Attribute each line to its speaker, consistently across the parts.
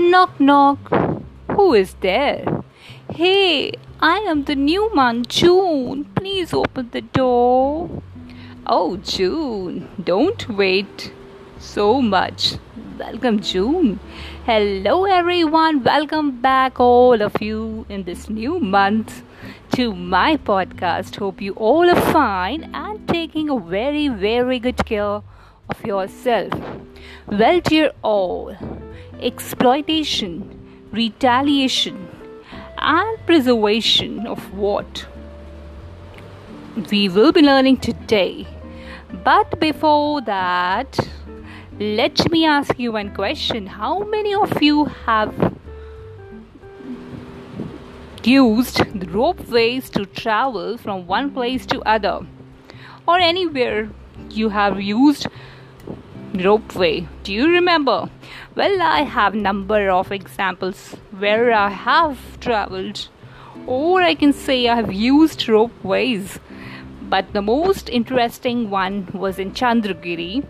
Speaker 1: Knock, knock. Who is there? Hey, I am the new man, June. Please open the door. Oh, June, don't wait so much. Welcome, June. Hello, everyone. Welcome back, all of you, in this new month to my podcast. Hope you all are fine and taking a very, very good care of yourself. Well, dear all, exploitation, retaliation, and preservation of what we will be learning today. But before that, let me ask you one question How many of you have used the ropeways to travel from one place to other or anywhere you have used ropeway do you remember? Well i have number of examples where i have traveled. Or i can say i have used ropeways but the most interesting one was in chandragiri.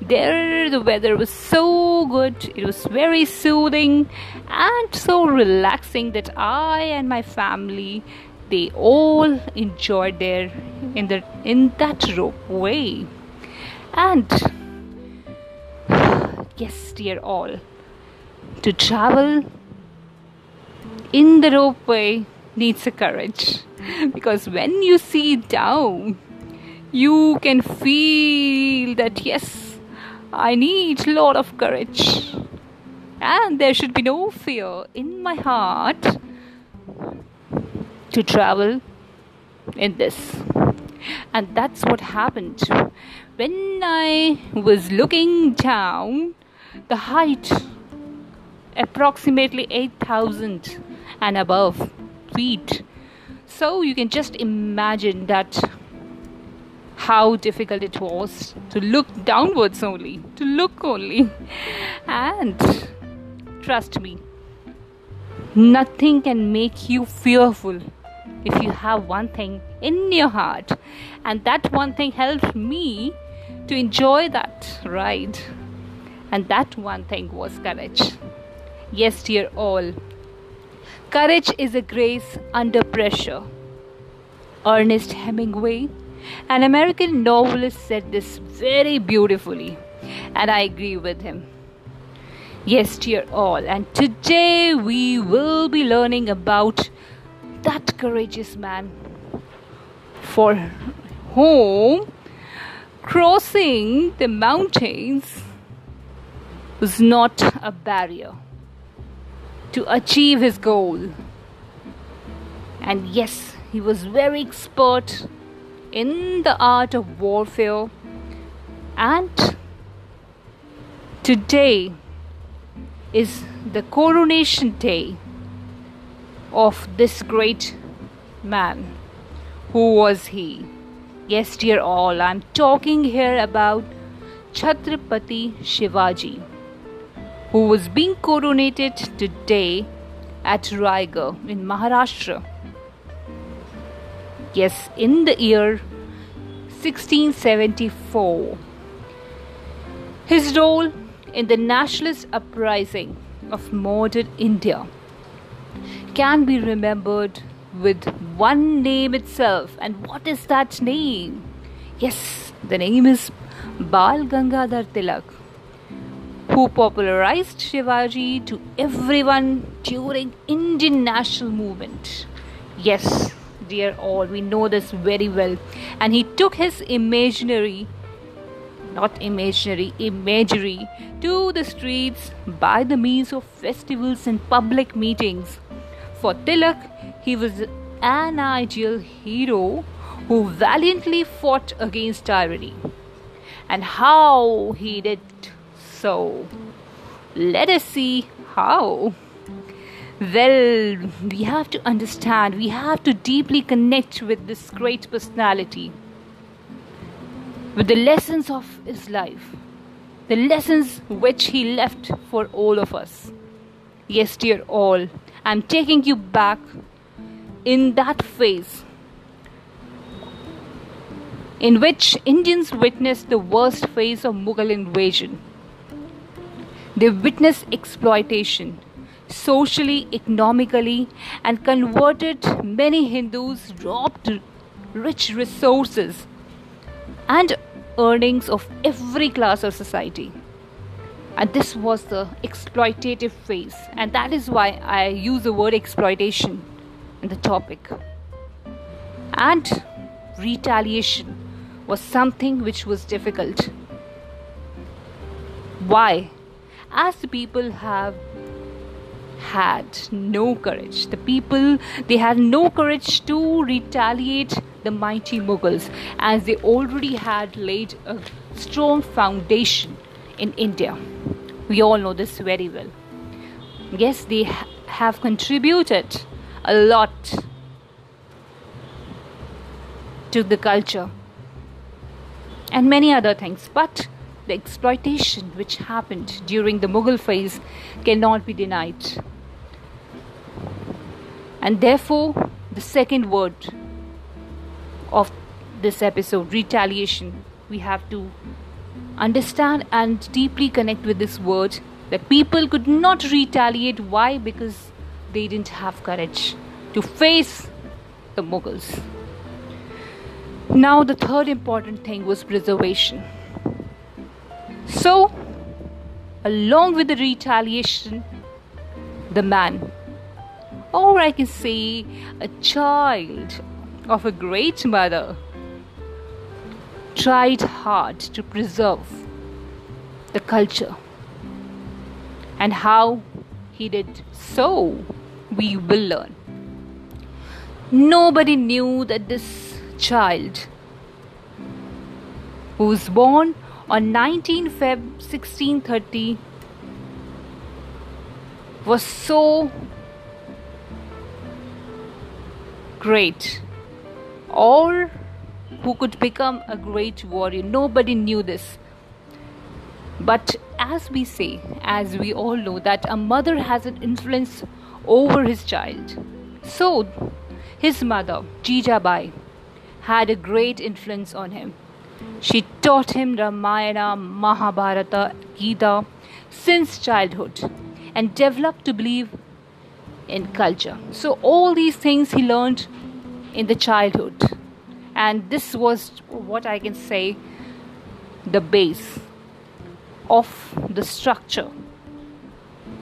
Speaker 1: There the weather was so good it was very soothing and so relaxing that i and my family they all enjoyed there in the in that rope way. And yes dear all to travel in the ropeway needs a courage because when you see down you can feel that yes I need a lot of courage. And there should be no fear in my heart to travel in this. And that's what happened. When I was looking down, the height approximately 8,000 and above feet. So you can just imagine that how difficult it was to look downwards only, to look only. And trust me, nothing can make you fearful if you have one thing in your heart. And that one thing helped me to enjoy that ride. And that one thing was courage. Yes, dear all. Courage is a grace under pressure. Ernest Hemingway an American novelist said this very beautifully, and I agree with him. Yes, dear all, and today we will be learning about that courageous man for whom crossing the mountains was not a barrier to achieve his goal. And yes, he was very expert in the art of warfare. And today is the coronation day of this great man. Who was he? Yes, dear all, I'm talking here about Chhatrapati Shivaji, who was being coronated today at Raigad in Maharashtra. Yes, in the year 1674. His role in the nationalist uprising of modern India can be remembered with one name itself. And what is that name? Yes, the name is Bal Gangadhar Tilak, who popularized Shivaji to everyone during Indian national movement. Yes, dear all we know this very well. And he took his imaginary not imaginary imagery to the streets by the means of festivals and public meetings. For tilak he was an ideal hero who valiantly fought against tyranny. And how he did so let us see how well, we have to understand, we have to deeply connect with this great personality, with the lessons of his life, the lessons which he left for all of us. Yes, dear all, I'm taking you back in that phase in which Indians witnessed the worst phase of Mughal invasion. They witnessed exploitation socially, economically, and converted many Hindus, robbed rich resources and earnings of every class of society. And this was the exploitative phase, and that is why I use the word exploitation in the topic. And retaliation was something which was difficult. Why? As the people have had no courage. The people they had no courage to retaliate the mighty Mughals as they already had laid a strong foundation in India. We all know this very well. Yes, they ha- have contributed a lot to the culture and many other things, but the exploitation which happened during the Mughal phase cannot be denied. And therefore, the second word of this episode, retaliation, we have to understand and deeply connect with this word that people could not retaliate. Why? Because they didn't have courage to face the Mughals. Now, the third important thing was preservation. So, along with the retaliation, the man, or I can say a child of a great mother, tried hard to preserve the culture. And how he did so, we will learn. Nobody knew that this child, who was born on 19 Feb 1630 was so great. Or who could become a great warrior nobody knew this. But as we say as we all know that a mother has an influence over his child. So his mother jijabai had a great influence on him she taught him Ramayana, Mahabharata, Gita since childhood and developed to believe in culture. So, all these things he learned in the childhood, and this was what I can say the base of the structure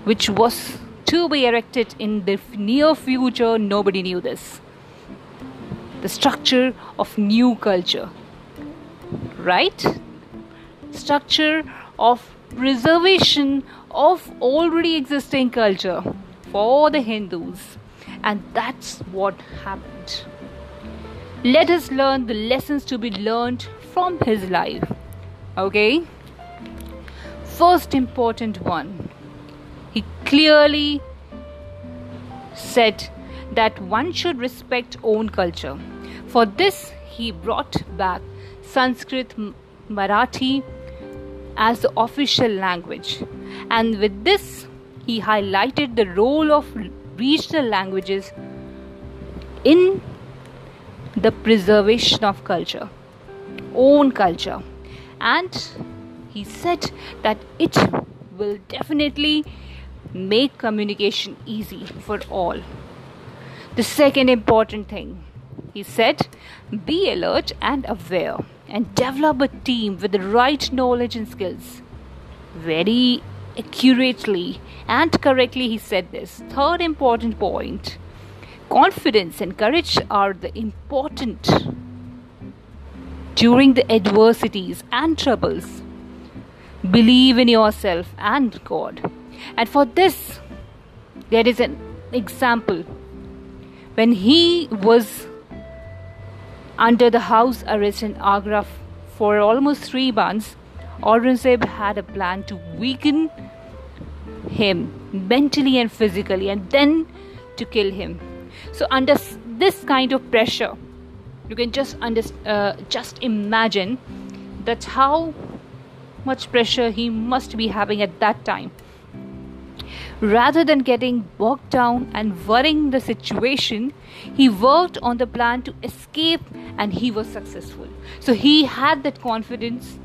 Speaker 1: which was to be erected in the near future. Nobody knew this. The structure of new culture right structure of preservation of already existing culture for the Hindus, and that's what happened. Let us learn the lessons to be learned from his life. Okay? First important one, he clearly said that one should respect own culture. For this, he brought back Sanskrit, Marathi as the official language. And with this, he highlighted the role of regional languages in the preservation of culture, own culture. And he said that it will definitely make communication easy for all. The second important thing he said, be alert and aware and develop a team with the right knowledge and skills. Very accurately and correctly, he said this. Third important point confidence and courage are the important during the adversities and troubles. Believe in yourself and God. And for this, there is an example. When he was under the house arrest in Agra for almost three months, Aurangzeb had a plan to weaken him mentally and physically and then to kill him. So, under this kind of pressure, you can just under, uh, just imagine that how much pressure he must be having at that time Rather than getting bogged down and worrying the situation, he worked on the plan to escape and he was successful. So he had that confidence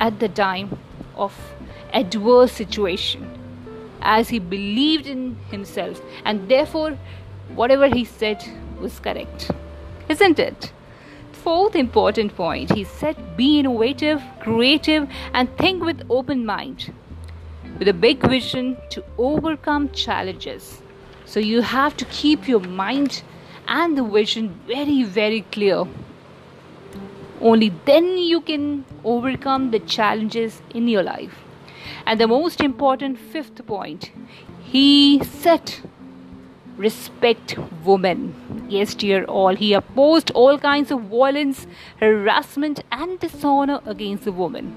Speaker 1: at the time of adverse situation as he believed in himself, and therefore, whatever he said was correct. Isn't it? Fourth important point he said be innovative, creative, and think with open mind, with a big vision to overcome challenges. So you have to keep your mind and the vision very, very clear. Only then you can overcome the challenges in your life. And the most important fifth point, he set respect women. Yes, dear all, he opposed all kinds of violence, harassment, and dishonor against the woman.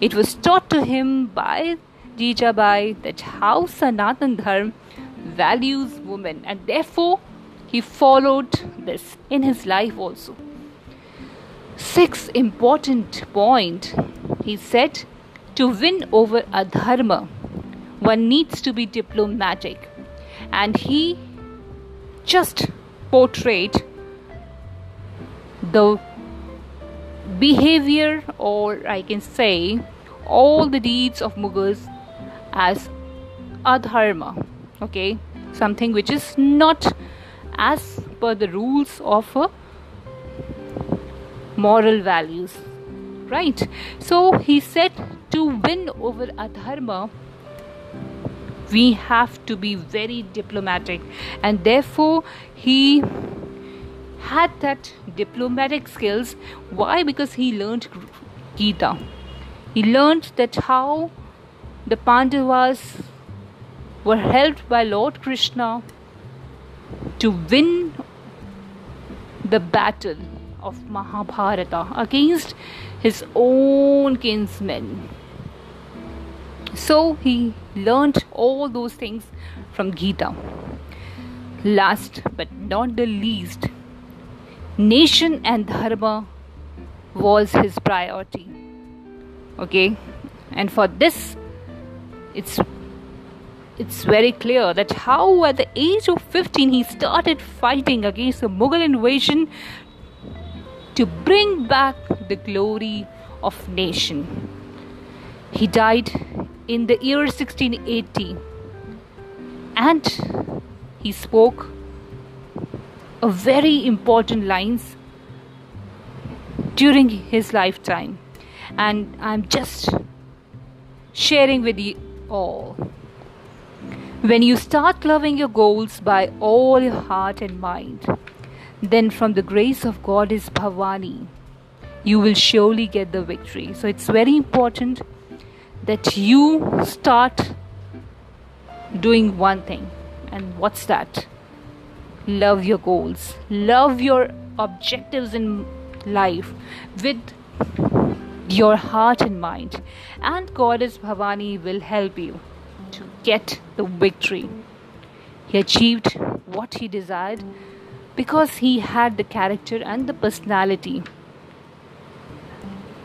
Speaker 1: It was taught to him by Jijabai that how Sanatan Dharma values women, and therefore he followed this in his life also. Sixth important point, he said to win over adharma, one needs to be diplomatic. And he just portrayed the behavior, or I can say, all the deeds of Mughals as adharma. Okay, something which is not as per the rules of moral values right? So he said to win over adharma we have to be very diplomatic. And therefore he had that diplomatic skills. Why? Because he learned gita. He learned that how the pandavas were helped by lord krishna to win the battle of Mahabharata against his own kinsmen. So he learned all those things from Gita. Last but not the least, nation and dharma was his priority. Okay, and for this, it's it's very clear that how at the age of 15 he started fighting against the Mughal invasion to bring back the glory of nation. He died in the year 1680 and he spoke a very important lines during his lifetime and I'm just sharing with you all. When you start loving your goals by all your heart and mind, then from the grace of Goddess Bhavani, you will surely get the victory. So it's very important that you start doing one thing. And what's that? Love your goals, love your objectives in life with your heart and mind. And Goddess Bhavani will help you to get the victory. He achieved what he desired because he had the character and the personality.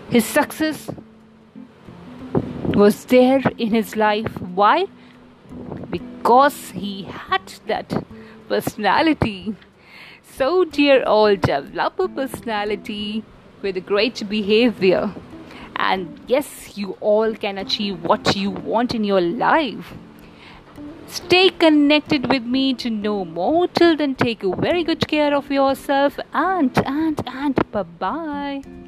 Speaker 1: His success was there in his life. Why? Because he had that personality. So, dear all, develop a personality with a great behavior. And yes, you all can achieve what you want in your life. Stay connected with me to know more. Till then, take very good care of yourself and and and bye bye.